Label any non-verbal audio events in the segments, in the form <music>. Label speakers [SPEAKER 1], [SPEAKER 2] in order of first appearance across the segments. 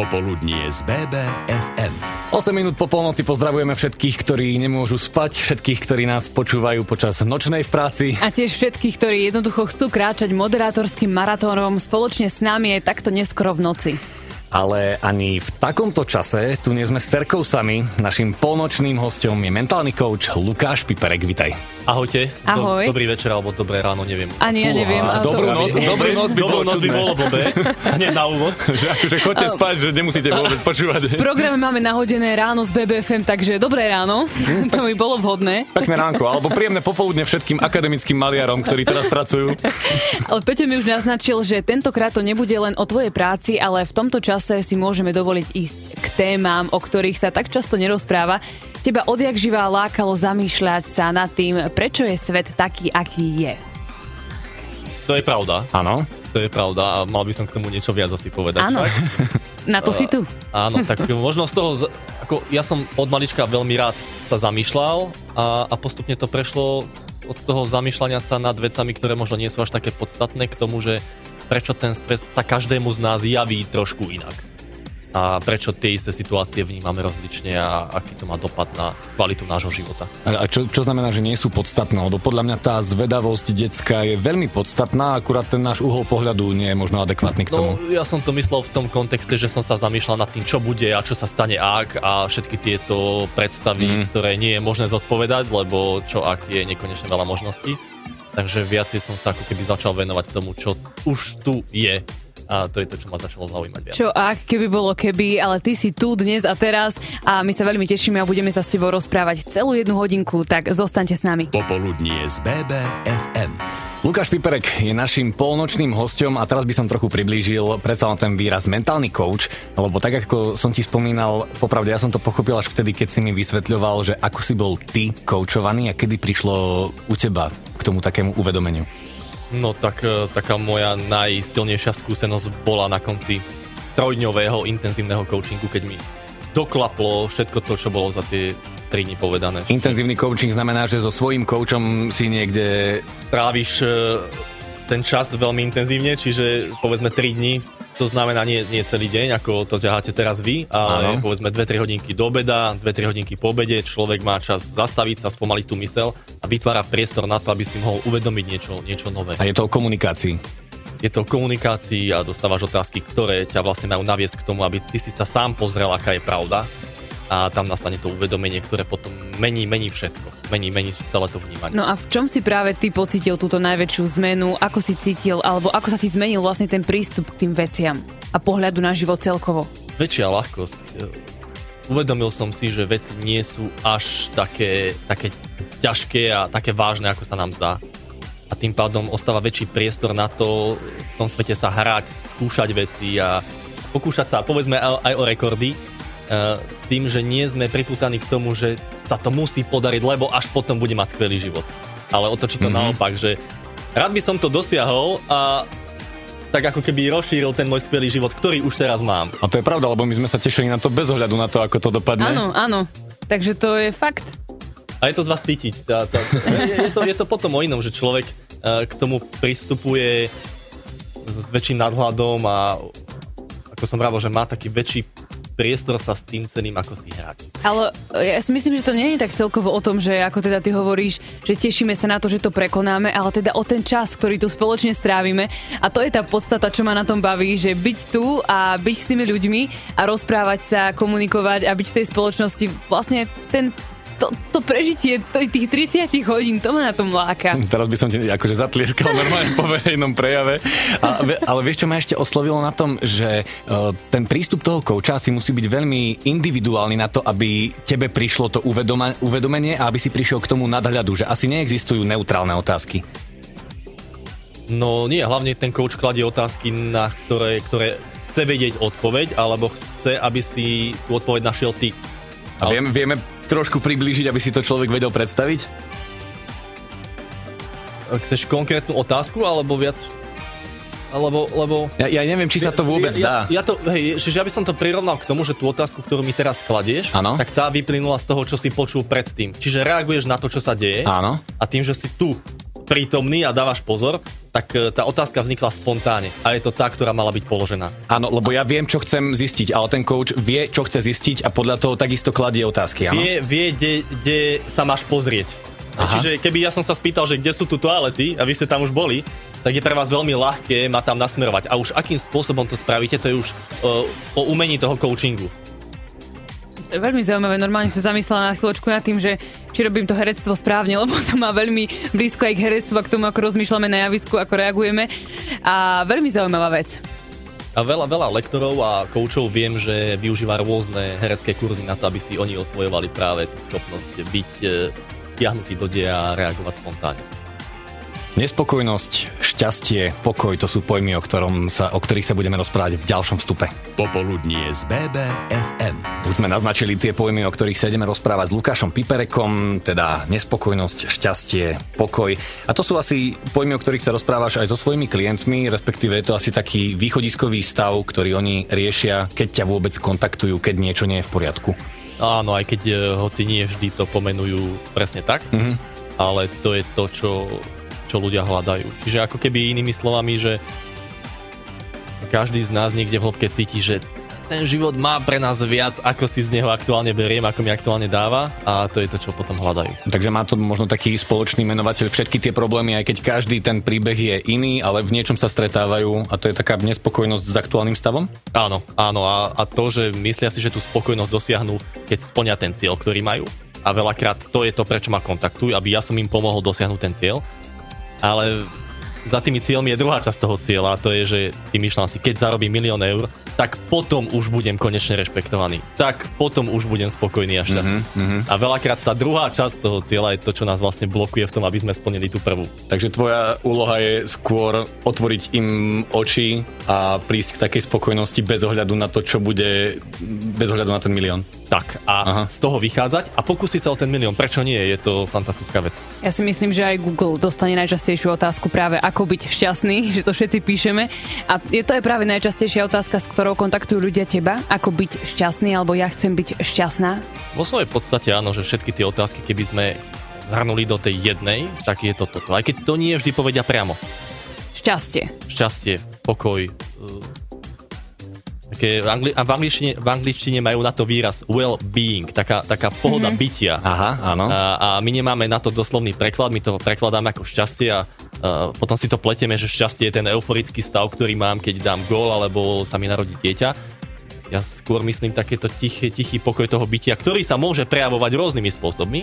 [SPEAKER 1] Popoludnie z BBFM.
[SPEAKER 2] 8 minút po polnoci pozdravujeme všetkých, ktorí nemôžu spať, všetkých, ktorí nás počúvajú počas nočnej v práci.
[SPEAKER 3] A tiež všetkých, ktorí jednoducho chcú kráčať moderátorským maratónom spoločne s nami aj takto neskoro v noci.
[SPEAKER 2] Ale ani v takomto čase tu nie sme s Terkou sami. Našim polnočným hostom je mentálny coach Lukáš Piperek. Vitaj.
[SPEAKER 4] Ahojte.
[SPEAKER 3] Ahoj.
[SPEAKER 4] Do, dobrý večer alebo dobré ráno, neviem.
[SPEAKER 3] Ani ja neviem.
[SPEAKER 2] Fúha, dobrú
[SPEAKER 3] to-
[SPEAKER 2] noc, dobrú noc by
[SPEAKER 4] Dobrú noc by bolo blbé. <laughs> Hneď na úvod. <laughs>
[SPEAKER 2] Že akože chodte spať, že nemusíte vôbec počúvať.
[SPEAKER 3] V programe máme nahodené ráno z BBFM, takže dobré ráno. <laughs> to by bolo vhodné.
[SPEAKER 2] Pekné ránko, alebo príjemné popoludne všetkým akademickým maliarom, ktorí teraz pracujú.
[SPEAKER 3] Ale Peťo mi už naznačil, že tentokrát to nebude len o tvojej práci, ale v tomto čase si môžeme dovoliť ísť k témam, o ktorých sa tak často nerozpráva. Teba odjak živá lákalo zamýšľať sa nad tým, prečo je svet taký, aký je.
[SPEAKER 4] To je pravda.
[SPEAKER 2] Áno.
[SPEAKER 4] To je pravda a mal by som k tomu niečo viac asi povedať.
[SPEAKER 3] Áno. Na to si tu.
[SPEAKER 4] Áno, tak možno z toho, z- ako ja som od malička veľmi rád sa zamýšľal a, a postupne to prešlo od toho zamýšľania sa nad vecami, ktoré možno nie sú až také podstatné k tomu, že prečo ten svet sa každému z nás javí trošku inak. A prečo tie isté situácie vnímame rozlične a aký to má dopad na kvalitu nášho života.
[SPEAKER 2] A čo, čo znamená, že nie sú podstatné? Lebo podľa mňa tá zvedavosť detská je veľmi podstatná, akurát ten náš uhol pohľadu nie je možno adekvátny k tomu.
[SPEAKER 4] No, ja som to myslel v tom kontexte, že som sa zamýšľal nad tým, čo bude a čo sa stane ak a všetky tieto predstavy, mm. ktoré nie je možné zodpovedať, lebo čo ak je nekonečne veľa možností. Takže viacej som sa ako keby začal venovať tomu, čo už tu je a to je to, čo ma začalo zaujímať viac.
[SPEAKER 3] Čo ak, keby bolo keby, ale ty si tu dnes a teraz a my sa veľmi tešíme a budeme sa s tebou rozprávať celú jednu hodinku, tak zostaňte s nami.
[SPEAKER 1] Popoludnie z BBFM.
[SPEAKER 2] Lukáš Piperek je našim polnočným hostom a teraz by som trochu priblížil predsa len ten výraz mentálny coach, lebo tak ako som ti spomínal, popravde ja som to pochopil až vtedy, keď si mi vysvetľoval, že ako si bol ty coachovaný a kedy prišlo u teba k tomu takému uvedomeniu.
[SPEAKER 4] No tak e, taká moja najsilnejšia skúsenosť bola na konci trojdňového intenzívneho coachingu, keď mi doklaplo všetko to, čo bolo za tie 3 dní povedané.
[SPEAKER 2] Intenzívny coaching znamená, že so svojím coachom si niekde
[SPEAKER 4] Stráviš e, ten čas veľmi intenzívne, čiže povedzme 3 dní, to znamená nie, nie celý deň, ako to ťaháte teraz vy, ale
[SPEAKER 2] Áno.
[SPEAKER 4] povedzme 2-3 hodinky do obeda, 2-3 hodinky po obede, človek má čas zastaviť sa, spomaliť tú mysel a vytvára priestor na to, aby si mohol uvedomiť niečo, niečo nové.
[SPEAKER 2] a je to o komunikácii.
[SPEAKER 4] Je to o komunikácii a dostávaš otázky, ktoré ťa vlastne majú naviesť k tomu, aby ty si sa sám pozrel, aká je pravda a tam nastane to uvedomenie, ktoré potom mení, mení všetko. Mení, mení celé to vnímanie.
[SPEAKER 3] No a v čom si práve ty pocítil túto najväčšiu zmenu? Ako si cítil, alebo ako sa ti zmenil vlastne ten prístup k tým veciam a pohľadu na život celkovo?
[SPEAKER 4] väčšia ľahkosť. E, Uvedomil som si, že veci nie sú až také, také ťažké a také vážne, ako sa nám zdá. A tým pádom ostáva väčší priestor na to v tom svete sa hrať, skúšať veci a pokúšať sa, povedzme, aj o rekordy, s tým, že nie sme priputaní k tomu, že sa to musí podariť, lebo až potom bude mať skvelý život. Ale otočí to mm-hmm. naopak, že rád by som to dosiahol a tak ako keby rozšíril ten môj skvelý život, ktorý už teraz mám.
[SPEAKER 2] A to je pravda, lebo my sme sa tešili na to bez ohľadu na to, ako to dopadne.
[SPEAKER 3] Áno, áno. Takže to je fakt.
[SPEAKER 4] A je to z vás cítiť. Tá, tá, je, je, to, je to potom o inom, že človek uh, k tomu pristupuje s väčším nadhľadom a ako som vravel, že má taký väčší priestor sa s tým celým ako si hrať.
[SPEAKER 3] Ale ja si myslím, že to nie je tak celkovo o tom, že ako teda ty hovoríš, že tešíme sa na to, že to prekonáme, ale teda o ten čas, ktorý tu spoločne strávime. A to je tá podstata, čo ma na tom baví, že byť tu a byť s tými ľuďmi a rozprávať sa, komunikovať a byť v tej spoločnosti vlastne ten to, to prežitie tých 30 hodín, to ma na tom láka.
[SPEAKER 2] Teraz by som ti akože zatlieskal normálne po verejnom prejave. A, ale vieš, čo ma ešte oslovilo na tom, že uh, ten prístup toho kouča si musí byť veľmi individuálny na to, aby tebe prišlo to uvedoma- uvedomenie a aby si prišiel k tomu nadhľadu, že asi neexistujú neutrálne otázky.
[SPEAKER 4] No nie, hlavne ten coach kladie otázky, na ktoré, ktoré chce vedieť odpoveď, alebo chce, aby si tú odpoveď našiel ty.
[SPEAKER 2] A vieme, vieme trošku priblížiť, aby si to človek vedel predstaviť?
[SPEAKER 4] Chceš konkrétnu otázku, alebo viac... Alebo, lebo...
[SPEAKER 2] Ja, ja neviem, či sa to vôbec
[SPEAKER 4] ja,
[SPEAKER 2] dá.
[SPEAKER 4] Ja, ja to, hej, čiže ja by som to prirovnal k tomu, že tú otázku, ktorú mi teraz kladieš,
[SPEAKER 2] Áno.
[SPEAKER 4] tak tá vyplynula z toho, čo si počul predtým. Čiže reaguješ na to, čo sa deje
[SPEAKER 2] Áno.
[SPEAKER 4] a tým, že si tu prítomný a dávaš pozor, tak e, tá otázka vznikla spontánne a je to tá, ktorá mala byť položená.
[SPEAKER 2] Áno, lebo ja viem, čo chcem zistiť, ale ten coach vie, čo chce zistiť a podľa toho takisto kladie otázky, áno?
[SPEAKER 4] Vie, vie kde, kde sa máš pozrieť.
[SPEAKER 2] Aha.
[SPEAKER 4] Čiže keby ja som sa spýtal, že kde sú tu toalety a vy ste tam už boli, tak je pre vás veľmi ľahké ma tam nasmerovať. A už akým spôsobom to spravíte, to je už uh, o umení toho coachingu.
[SPEAKER 3] Veľmi zaujímavé, normálne sa zamyslela na chvíľočku nad tým, že či robím to herectvo správne, <laughs> lebo to má veľmi blízko aj k herectvu a k tomu, ako rozmýšľame na javisku, ako reagujeme. A veľmi zaujímavá vec.
[SPEAKER 4] A veľa, veľa lektorov a koučov viem, že využíva rôzne herecké kurzy na to, aby si oni osvojovali práve tú schopnosť byť e, vtiahnutý do deja a reagovať spontánne.
[SPEAKER 2] Nespokojnosť, šťastie, pokoj, to sú pojmy, o, ktorom sa, o ktorých sa budeme rozprávať v ďalšom vstupe.
[SPEAKER 1] Popoludnie z BBFM.
[SPEAKER 2] Už sme naznačili tie pojmy, o ktorých sa ideme rozprávať s Lukášom Piperekom, teda nespokojnosť, šťastie, pokoj. A to sú asi pojmy, o ktorých sa rozprávaš aj so svojimi klientmi, respektíve je to asi taký východiskový stav, ktorý oni riešia, keď ťa vôbec kontaktujú, keď niečo nie je v poriadku.
[SPEAKER 4] Áno, aj keď e, hoci nie vždy to pomenujú presne tak, mm-hmm. ale to je to, čo čo ľudia hľadajú. Čiže ako keby inými slovami, že každý z nás niekde v hĺbke cíti, že ten život má pre nás viac, ako si z neho aktuálne beriem, ako mi aktuálne dáva a to je to, čo potom hľadajú.
[SPEAKER 2] Takže má to možno taký spoločný menovateľ všetky tie problémy, aj keď každý ten príbeh je iný, ale v niečom sa stretávajú a to je taká nespokojnosť s aktuálnym stavom?
[SPEAKER 4] Áno, áno a, a to, že myslia si, že tú spokojnosť dosiahnu, keď splňa ten cieľ, ktorý majú a veľakrát to je to, prečo ma kontaktujú, aby ja som im pomohol dosiahnuť ten cieľ ale za tými cieľmi je druhá časť toho cieľa a to je, že vymýšľam si, keď zarobím milión eur, tak potom už budem konečne rešpektovaný. Tak potom už budem spokojný a šťastný. Mm-hmm. A veľakrát tá druhá časť toho cieľa je to, čo nás vlastne blokuje v tom, aby sme splnili tú prvú.
[SPEAKER 2] Takže tvoja úloha je skôr otvoriť im oči a prísť k takej spokojnosti bez ohľadu na to, čo bude, bez ohľadu na ten milión.
[SPEAKER 4] Tak a Aha. z toho vychádzať a pokúsiť sa o ten milión. Prečo nie? Je to fantastická vec.
[SPEAKER 3] Ja si myslím, že aj Google dostane najčastejšiu otázku práve ako byť šťastný, <laughs> že to všetci píšeme. A je to aj práve najčastejšia otázka, s ktorou kontaktujú ľudia teba, ako byť šťastný, alebo ja chcem byť šťastná?
[SPEAKER 4] Vo svojej podstate áno, že všetky tie otázky, keby sme zhrnuli do tej jednej, tak je to toto. Aj keď to nie vždy povedia priamo.
[SPEAKER 3] Šťastie.
[SPEAKER 4] Šťastie, pokoj, také, v, angli, a v, angličtine, v angličtine majú na to výraz well-being, taká, taká pohoda mm-hmm. bytia.
[SPEAKER 2] Aha, áno.
[SPEAKER 4] A, a my nemáme na to doslovný preklad, my to prekladáme ako šťastie a a potom si to pletieme, že šťastie je ten euforický stav, ktorý mám, keď dám gól alebo sa mi narodí dieťa. Ja skôr myslím takéto tichý, tichý pokoj toho bytia, ktorý sa môže prejavovať rôznymi spôsobmi,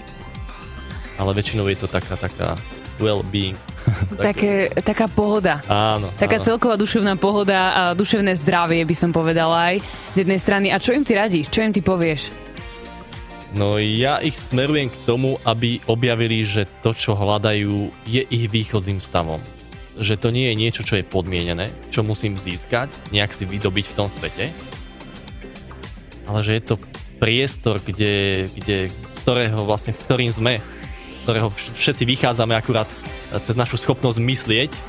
[SPEAKER 4] ale väčšinou je to taká, taká well-being. <laughs>
[SPEAKER 3] Také, taká pohoda.
[SPEAKER 4] Áno.
[SPEAKER 3] Taká
[SPEAKER 4] áno.
[SPEAKER 3] celková duševná pohoda a duševné zdravie by som povedala aj z jednej strany. A čo im ty radíš? Čo im ty povieš?
[SPEAKER 4] No ja ich smerujem k tomu, aby objavili, že to, čo hľadajú, je ich východzím stavom. Že to nie je niečo, čo je podmienené, čo musím získať, nejak si vydobiť v tom svete, ale že je to priestor, kde, kde, z ktorého vlastne, v ktorým sme, z ktorého všetci vychádzame akurát cez našu schopnosť myslieť, e,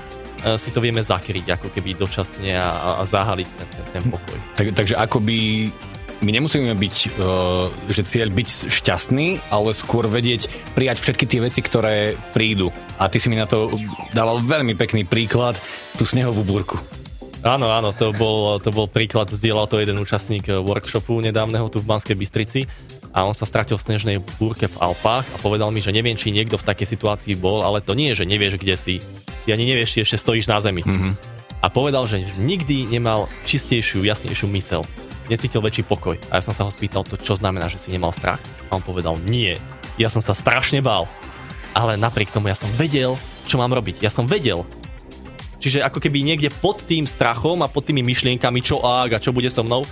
[SPEAKER 4] si to vieme zakryť ako keby dočasne a, a zahaliť ten, ten, ten pokoj.
[SPEAKER 2] Tak, takže akoby my nemusíme byť, uh, že cieľ byť šťastný, ale skôr vedieť prijať všetky tie veci, ktoré prídu. A ty si mi na to dával veľmi pekný príklad, tú snehovú búrku.
[SPEAKER 4] Áno, áno, to bol, to bol príklad, zdieľal to jeden účastník workshopu nedávneho tu v Banskej Bystrici a on sa stratil v snežnej búrke v Alpách a povedal mi, že neviem, či niekto v takej situácii bol, ale to nie je, že nevieš, kde si. Ty ani nevieš, či ešte stojíš na zemi. Mm-hmm. A povedal, že nikdy nemal čistejšiu, jasnejšiu mysel necítil väčší pokoj. A ja som sa ho spýtal, to čo znamená, že si nemal strach? A on povedal, nie, ja som sa strašne bál. Ale napriek tomu ja som vedel, čo mám robiť. Ja som vedel. Čiže ako keby niekde pod tým strachom a pod tými myšlienkami, čo ak a čo bude so mnou,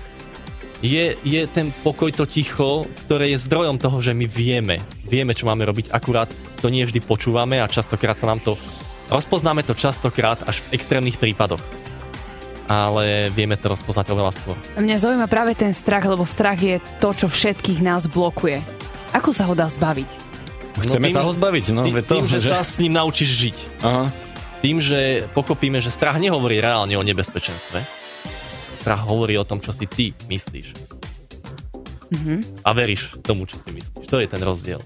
[SPEAKER 4] je, je ten pokoj, to ticho, ktoré je zdrojom toho, že my vieme. Vieme, čo máme robiť, akurát to nie vždy počúvame a častokrát sa nám to... Rozpoznáme to častokrát až v extrémnych prípadoch ale vieme to rozpoznať oveľa skôr.
[SPEAKER 3] Mňa zaujíma práve ten strach, lebo strach je to, čo všetkých nás blokuje. Ako sa ho dá zbaviť?
[SPEAKER 2] Chceme no tým, sa ho zbaviť, no.
[SPEAKER 4] Tým,
[SPEAKER 2] to,
[SPEAKER 4] tým že, že sa s ním naučíš žiť. Aha. Tým, že pochopíme, že strach nehovorí reálne o nebezpečenstve. Strach hovorí o tom, čo si ty myslíš. Mm-hmm. A veríš tomu, čo si myslíš. To je ten rozdiel.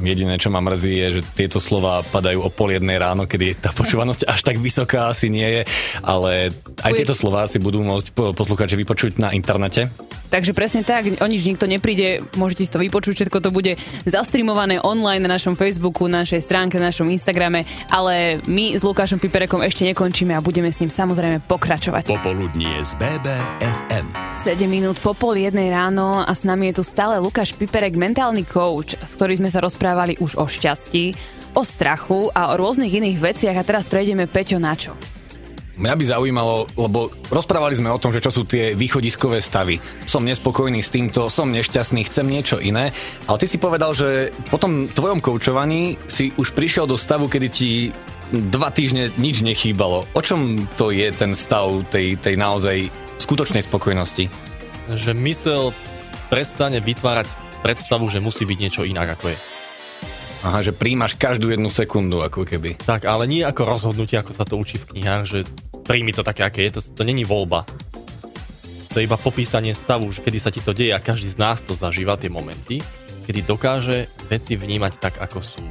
[SPEAKER 2] Jediné, čo ma mrzí, je, že tieto slova padajú o pol jednej ráno, kedy tá počúvanosť až tak vysoká asi nie je, ale aj tieto slova si budú môcť poslúchať, že vypočuť na internete.
[SPEAKER 3] Takže presne tak, o nič nikto nepríde, môžete si to vypočuť, všetko to bude zastreamované online na našom Facebooku, na našej stránke, na našom Instagrame, ale my s Lukášom Piperekom ešte nekončíme a budeme s ním samozrejme pokračovať.
[SPEAKER 1] Popoludnie z BBFM.
[SPEAKER 3] 7 minút po pol jednej ráno a s nami je tu stále Lukáš Piperek, mentálny coach, s ktorým sme sa rozprávali už o šťastí, o strachu a o rôznych iných veciach a teraz prejdeme Peťo na čo?
[SPEAKER 2] Mňa by zaujímalo, lebo rozprávali sme o tom, že čo sú tie východiskové stavy. Som nespokojný s týmto, som nešťastný, chcem niečo iné, ale ty si povedal, že po tom tvojom koučovaní si už prišiel do stavu, kedy ti dva týždne nič nechýbalo. O čom to je ten stav tej, tej naozaj skutočnej spokojnosti?
[SPEAKER 4] Že mysel prestane vytvárať predstavu, že musí byť niečo inak, ako je.
[SPEAKER 2] Aha, že príjmaš každú jednu sekundu, ako keby.
[SPEAKER 4] Tak, ale nie ako rozhodnutie, ako sa to učí v knihách, že príjmi to také, aké je, to, to není voľba. To je iba popísanie stavu, že kedy sa ti to deje a každý z nás to zažíva, tie momenty, kedy dokáže veci vnímať tak, ako sú.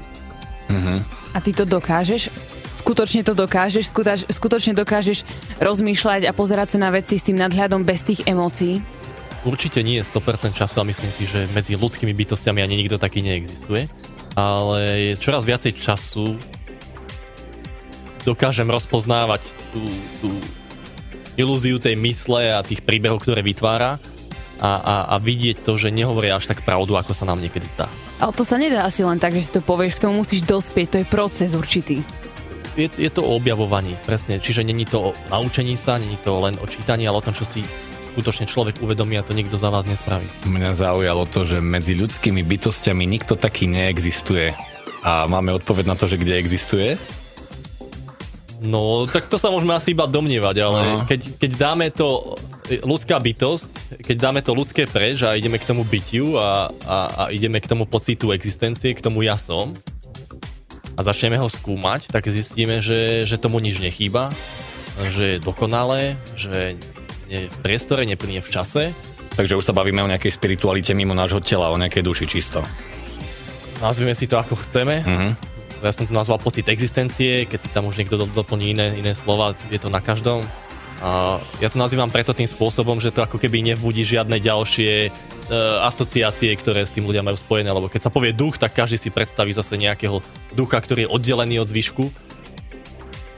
[SPEAKER 2] Mm-hmm.
[SPEAKER 3] A ty to dokážeš? Skutočne to dokážeš? Skutoč, skutočne dokážeš rozmýšľať a pozerať sa na veci s tým nadhľadom bez tých emócií?
[SPEAKER 4] Určite nie 100% času a myslím si, že medzi ľudskými bytostiami ani nikto taký neexistuje. Ale čoraz viacej času dokážem rozpoznávať tú, tú ilúziu tej mysle a tých príbehov, ktoré vytvára a, a, a vidieť to, že nehovoria až tak pravdu, ako sa nám niekedy zdá.
[SPEAKER 3] Ale to sa nedá asi len tak, že si to povieš, k tomu musíš dospieť, to je proces určitý.
[SPEAKER 4] Je, je to o objavovaní, presne. Čiže není to o naučení sa, není to len o čítaní, ale o tom, čo si skutočne človek uvedomí a to nikto za vás nespraví.
[SPEAKER 2] Mňa zaujalo to, že medzi ľudskými bytostiami nikto taký neexistuje. A máme odpoveď na to, že kde existuje?
[SPEAKER 4] No, tak to sa môžeme asi iba domnievať, ale no. keď, keď dáme to ľudská bytosť, keď dáme to ľudské preč a ideme k tomu bytiu a, a, a ideme k tomu pocitu existencie, k tomu ja som a začneme ho skúmať, tak zistíme, že, že tomu nič nechýba, že je dokonalé, že je v priestore, neplnie v čase.
[SPEAKER 2] Takže už sa bavíme o nejakej spiritualite mimo nášho tela, o nejakej duši čisto.
[SPEAKER 4] Nazvime si to ako chceme.
[SPEAKER 2] Mhm
[SPEAKER 4] ja som to nazval pocit existencie, keď si tam už niekto doplní iné, iné slova, je to na každom. A ja to nazývam preto tým spôsobom, že to ako keby nebudí žiadne ďalšie e, asociácie, ktoré s tým ľudia majú spojené, lebo keď sa povie duch, tak každý si predstaví zase nejakého ducha, ktorý je oddelený od zvyšku.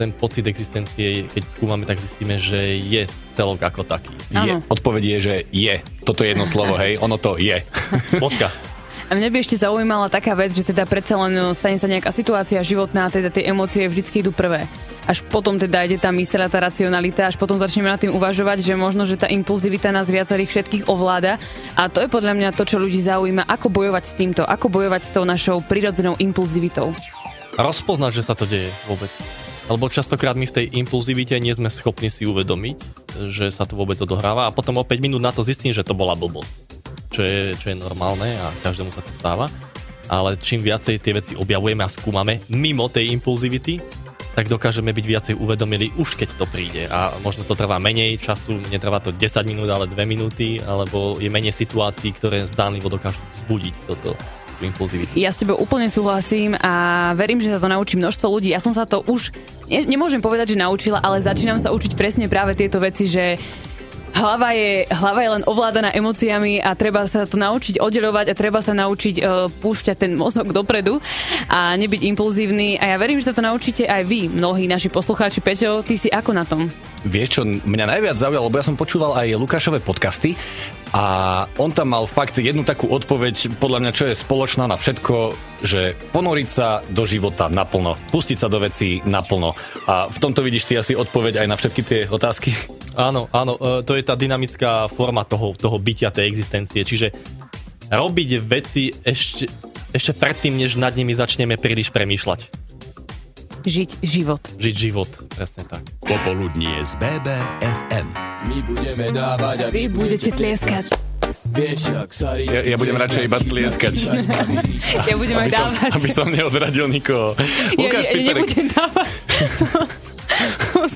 [SPEAKER 4] Ten pocit existencie, keď skúmame, tak zistíme, že je celok ako taký.
[SPEAKER 2] Je. Odpoveď je, že je. Toto je jedno slovo, hej, ono to je. <laughs>
[SPEAKER 4] Bodka.
[SPEAKER 3] A mňa by ešte zaujímala taká vec, že teda predsa len no, stane sa nejaká situácia životná a teda tie emócie vždycky idú prvé. Až potom teda ide tá myseľa, tá racionalita, až potom začneme nad tým uvažovať, že možno, že tá impulzivita nás viacerých všetkých ovláda. A to je podľa mňa to, čo ľudí zaujíma, ako bojovať s týmto, ako bojovať s tou našou prirodzenou impulzivitou.
[SPEAKER 4] Rozpoznať, že sa to deje vôbec. Lebo častokrát my v tej impulzivite nie sme schopní si uvedomiť, že sa to vôbec odohráva a potom o 5 minút na to zistím, že to bola blbosť čo je, čo je normálne a každému sa to stáva. Ale čím viacej tie veci objavujeme a skúmame mimo tej impulzivity, tak dokážeme byť viacej uvedomili už keď to príde. A možno to trvá menej času, netrvá to 10 minút, ale 2 minúty, alebo je menej situácií, ktoré zdánlivo dokážu vzbudiť toto impulzivitu.
[SPEAKER 3] Ja s tebou úplne súhlasím a verím, že sa to naučí množstvo ľudí. Ja som sa to už, ne, nemôžem povedať, že naučila, ale začínam sa učiť presne práve tieto veci, že hlava je, hlava je len ovládaná emóciami a treba sa to naučiť oddelovať a treba sa naučiť uh, púšťať ten mozog dopredu a nebyť impulzívny. A ja verím, že sa to naučíte aj vy, mnohí naši poslucháči. Peťo, ty si ako na tom?
[SPEAKER 2] Vieš čo, mňa najviac zaujalo, lebo ja som počúval aj Lukášové podcasty a on tam mal fakt jednu takú odpoveď, podľa mňa, čo je spoločná na všetko, že ponoriť sa do života naplno, pustiť sa do vecí naplno. A v tomto vidíš ty asi odpoveď aj na všetky tie otázky?
[SPEAKER 4] Áno, áno, e, to je tá dynamická forma toho, toho bytia, tej existencie. Čiže robiť veci ešte, ešte predtým, než nad nimi začneme príliš premýšľať.
[SPEAKER 3] Žiť život.
[SPEAKER 4] Žiť život, presne tak.
[SPEAKER 1] Popoludnie z BBFM.
[SPEAKER 5] My budeme dávať a
[SPEAKER 3] vy budete tlieskať.
[SPEAKER 2] Ja, ja budem radšej iba tlieskať. <laughs>
[SPEAKER 3] ja budem aj
[SPEAKER 2] dávať. Som, aby som neodradil nikoho.
[SPEAKER 3] Ja, ja, ja nebudem dávať. <laughs>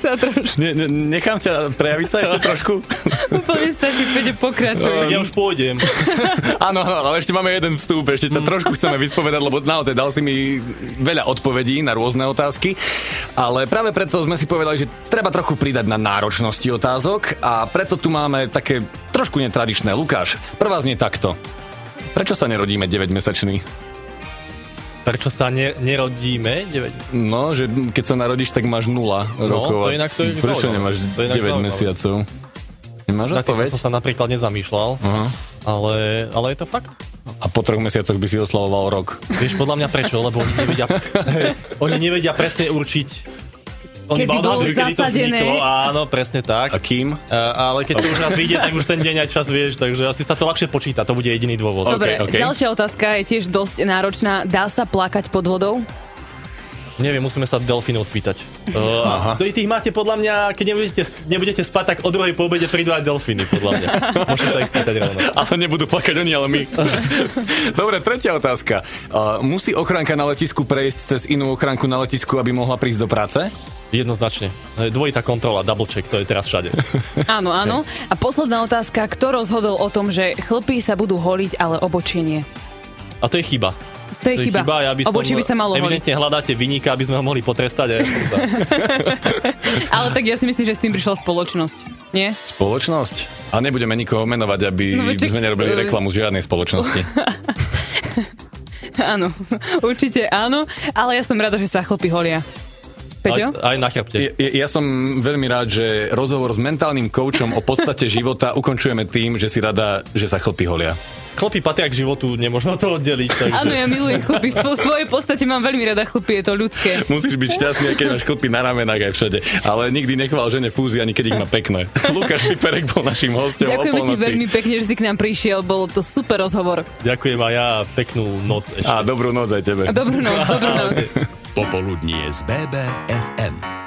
[SPEAKER 3] sa trošku.
[SPEAKER 2] Ne, ne, nechám ťa prejaviť sa ešte trošku.
[SPEAKER 3] Úplne stačí, Peťo, pokračuj.
[SPEAKER 4] Tak ja už pôjdem. <laughs>
[SPEAKER 2] Áno, ale ešte máme jeden vstup, ešte sa trošku chceme vyspovedať, lebo naozaj dal si mi veľa odpovedí na rôzne otázky, ale práve preto sme si povedali, že treba trochu pridať na náročnosti otázok a preto tu máme také trošku netradičné. Lukáš, prvá znie takto. Prečo sa nerodíme 9-mesačný?
[SPEAKER 4] Prečo sa ne, nerodíme? 9...
[SPEAKER 2] No, že keď sa narodíš, tak máš 0 rokov.
[SPEAKER 4] to
[SPEAKER 2] a
[SPEAKER 4] inak to je
[SPEAKER 2] Prečo
[SPEAKER 4] zaujímavé.
[SPEAKER 2] nemáš
[SPEAKER 4] To je inak
[SPEAKER 2] 9
[SPEAKER 4] zaujímavé.
[SPEAKER 2] mesiacov? Nemáš
[SPEAKER 4] Na
[SPEAKER 2] odpoveď?
[SPEAKER 4] som sa napríklad nezamýšľal,
[SPEAKER 2] Aha.
[SPEAKER 4] ale, ale je to fakt.
[SPEAKER 2] A po troch mesiacoch by si oslavoval rok.
[SPEAKER 4] Vieš, podľa mňa prečo? Lebo oni nevedia, <laughs> oni nevedia presne určiť, iba
[SPEAKER 3] bolo
[SPEAKER 4] odhadujú, kedy to
[SPEAKER 3] zasadené.
[SPEAKER 4] vzniklo. Áno, presne tak.
[SPEAKER 2] A kým?
[SPEAKER 4] A, ale keď to už raz vyjde, tak už ten deň aj čas vieš, takže asi sa to ľahšie počíta, to bude jediný dôvod.
[SPEAKER 3] Dobre,
[SPEAKER 2] OK.
[SPEAKER 3] ďalšia otázka je tiež dosť náročná. Dá sa plakať pod vodou?
[SPEAKER 4] Neviem, musíme sa delfínov spýtať. <laughs> Uh, tých máte podľa mňa, keď nebudete, nebudete spať, tak o druhej po obede prídu aj delfíny, podľa mňa. <laughs> Môžete sa ich spýtať rovno.
[SPEAKER 2] Ale nebudú plakať oni, ale my. <laughs> Dobre, tretia otázka. Uh, musí ochránka na letisku prejsť cez inú ochránku na letisku, aby mohla prísť do práce?
[SPEAKER 4] Jednoznačne. Dvojitá kontrola, double check, to je teraz všade. <laughs>
[SPEAKER 3] Áno, áno. A posledná otázka. Kto rozhodol o tom, že chlpy sa budú holiť, ale obočienie?
[SPEAKER 4] A to je chyba.
[SPEAKER 3] To je, chyba.
[SPEAKER 4] Ja by som,
[SPEAKER 3] Obočie by sa malo holiť.
[SPEAKER 4] Evidentne hľadáte vyníka, aby sme ho mohli potrestať. Ja. <laughs>
[SPEAKER 3] Ale tak ja si myslím, že s tým prišla spoločnosť. Nie?
[SPEAKER 2] Spoločnosť? A nebudeme nikoho menovať, aby
[SPEAKER 3] No, veď-
[SPEAKER 2] sme nerobili <laughs> reklamu z žiadnej spoločnosti.
[SPEAKER 3] Áno, určite áno. Ale ja som rada, že sa chlpy holia. Peťo?
[SPEAKER 4] Aj, aj na chrbte.
[SPEAKER 2] Ja, ja som veľmi rád, že rozhovor s mentálnym koučom o podstate života ukončujeme tým, že si rada, že sa chlpy holia.
[SPEAKER 4] Chlopy patria k životu, nemožno to oddeliť. Takže...
[SPEAKER 3] Áno, ja milujem chlpy. V svojej podstate mám veľmi rada chlpy, je to ľudské.
[SPEAKER 2] Musíš byť šťastný, keď máš chlpy na ramenách aj všade. Ale nikdy nechval žene fúzi, ani keď ich má pekné. <laughs> Lukáš Piperek bol našim hostom
[SPEAKER 3] Ďakujeme ti veľmi pekne, že si k nám prišiel. Bol to super rozhovor.
[SPEAKER 4] Ďakujem aj ja, peknú noc ešte.
[SPEAKER 2] A dobrú noc aj tebe.
[SPEAKER 3] Dobrú noc, dobrú <laughs> noc.
[SPEAKER 1] Popoludnie z BBFM.